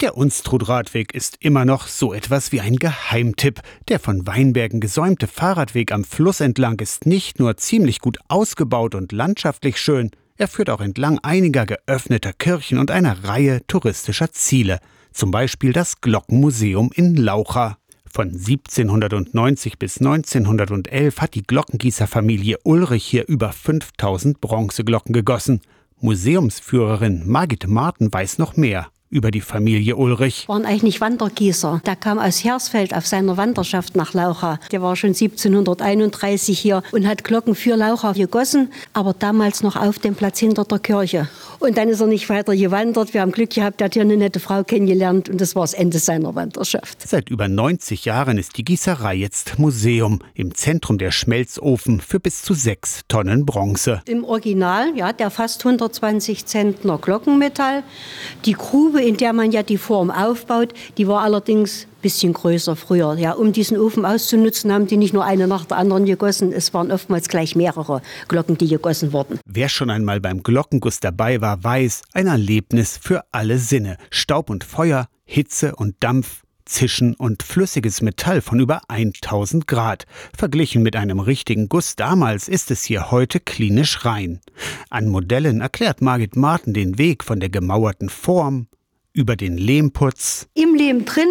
Der Unstrut-Radweg ist immer noch so etwas wie ein Geheimtipp. Der von Weinbergen gesäumte Fahrradweg am Fluss entlang ist nicht nur ziemlich gut ausgebaut und landschaftlich schön, er führt auch entlang einiger geöffneter Kirchen und einer Reihe touristischer Ziele, zum Beispiel das Glockenmuseum in Laucha. Von 1790 bis 1911 hat die Glockengießerfamilie Ulrich hier über 5000 Bronzeglocken gegossen. Museumsführerin Margit Marten weiß noch mehr über die Familie Ulrich. Waren eigentlich Wandergießer. Der kam aus Hersfeld auf seiner Wanderschaft nach Laucha. Der war schon 1731 hier und hat Glocken für Laucha gegossen, aber damals noch auf dem Platz hinter der Kirche. Und dann ist er nicht weiter gewandert. Wir haben Glück gehabt, er hat hier eine nette Frau kennengelernt und das war das Ende seiner Wanderschaft. Seit über 90 Jahren ist die Gießerei jetzt Museum. Im Zentrum der Schmelzofen für bis zu sechs Tonnen Bronze. Im Original, ja, der fast 120 Zentner Glockenmetall. Die Grube Grube, in der man ja die Form aufbaut, die war allerdings ein bisschen größer früher. Ja, um diesen Ofen auszunutzen, haben die nicht nur eine nach der anderen gegossen, es waren oftmals gleich mehrere Glocken, die gegossen wurden. Wer schon einmal beim Glockenguss dabei war, weiß, ein Erlebnis für alle Sinne. Staub und Feuer, Hitze und Dampf, Zischen und flüssiges Metall von über 1000 Grad. Verglichen mit einem richtigen Guss damals ist es hier heute klinisch rein. An Modellen erklärt Margit Martin den Weg von der gemauerten Form über den Lehmputz. Im Lehm drin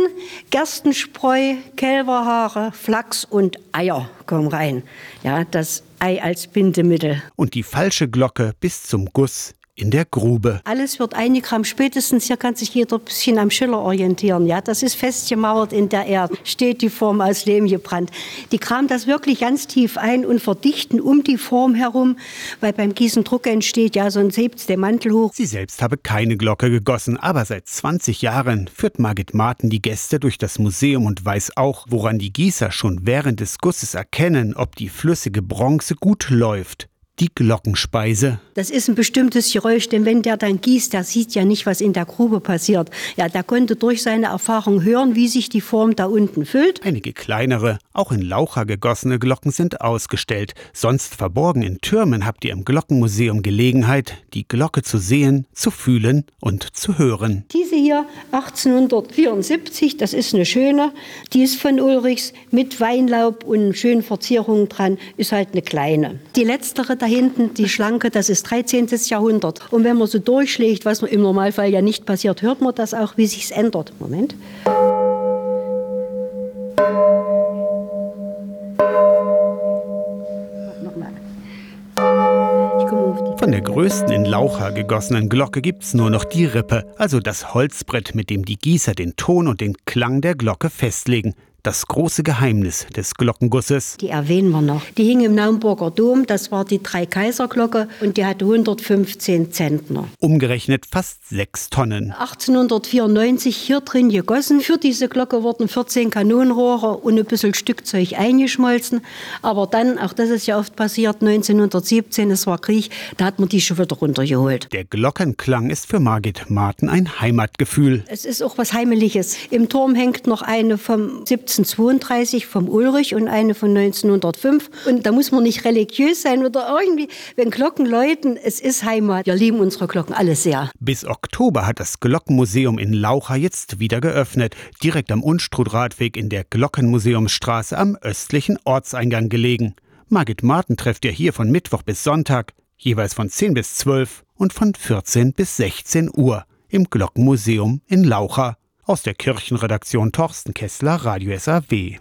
Gerstenspreu, Kälberhaare, Flachs und Eier kommen rein. Ja, das Ei als Bindemittel. Und die falsche Glocke bis zum Guss in der Grube. Alles wird eingekramt. Spätestens hier kann sich jeder ein bisschen am Schiller orientieren. Ja, das ist festgemauert in der Erde. Steht die Form aus Lehm gebrannt. Die kramen das wirklich ganz tief ein und verdichten um die Form herum, weil beim Gießen Druck entsteht. Ja, sonst hebt der Mantel hoch. Sie selbst habe keine Glocke gegossen, aber seit 20 Jahren führt Margit Martin die Gäste durch das Museum und weiß auch, woran die Gießer schon während des Gusses erkennen, ob die flüssige Bronze gut läuft die Glockenspeise. Das ist ein bestimmtes Geräusch, denn wenn der dann gießt, der sieht ja nicht, was in der Grube passiert. Ja, der konnte durch seine Erfahrung hören, wie sich die Form da unten füllt. Einige kleinere, auch in Laucher gegossene Glocken sind ausgestellt. Sonst verborgen in Türmen habt ihr im Glockenmuseum Gelegenheit, die Glocke zu sehen, zu fühlen und zu hören. Diese hier 1874, das ist eine schöne, die ist von Ulrichs mit Weinlaub und schönen Verzierungen dran, ist halt eine kleine. Die letztere, da hinten, die schlanke, das ist 13. Jahrhundert. Und wenn man so durchschlägt, was im Normalfall ja nicht passiert, hört man das auch, wie sich's ändert. Moment. Von der größten in Laucha gegossenen Glocke gibt's nur noch die Rippe, also das Holzbrett, mit dem die Gießer den Ton und den Klang der Glocke festlegen das große Geheimnis des Glockengusses. Die erwähnen wir noch. Die hing im Naumburger Dom, das war die Drei-Kaiser-Glocke und die hatte 115 Zentner. Umgerechnet fast sechs Tonnen. 1894 hier drin gegossen. Für diese Glocke wurden 14 Kanonenrohre und ein bisschen Stückzeug eingeschmolzen. Aber dann, auch das ist ja oft passiert, 1917, es war Krieg, da hat man die schon wieder runtergeholt. Der Glockenklang ist für Margit Marten ein Heimatgefühl. Es ist auch was Heimeliges. Im Turm hängt noch eine vom 17 1932 vom Ulrich und eine von 1905. Und da muss man nicht religiös sein oder irgendwie, wenn Glocken läuten, es ist Heimat. Wir lieben unsere Glocken alle sehr. Bis Oktober hat das Glockenmuseum in Laucha jetzt wieder geöffnet, direkt am Unstrutradweg in der Glockenmuseumsstraße am östlichen Ortseingang gelegen. Margit Martin trefft ihr hier von Mittwoch bis Sonntag, jeweils von 10 bis 12 und von 14 bis 16 Uhr im Glockenmuseum in Laucha. Aus der Kirchenredaktion Torsten Kessler, Radio SAW.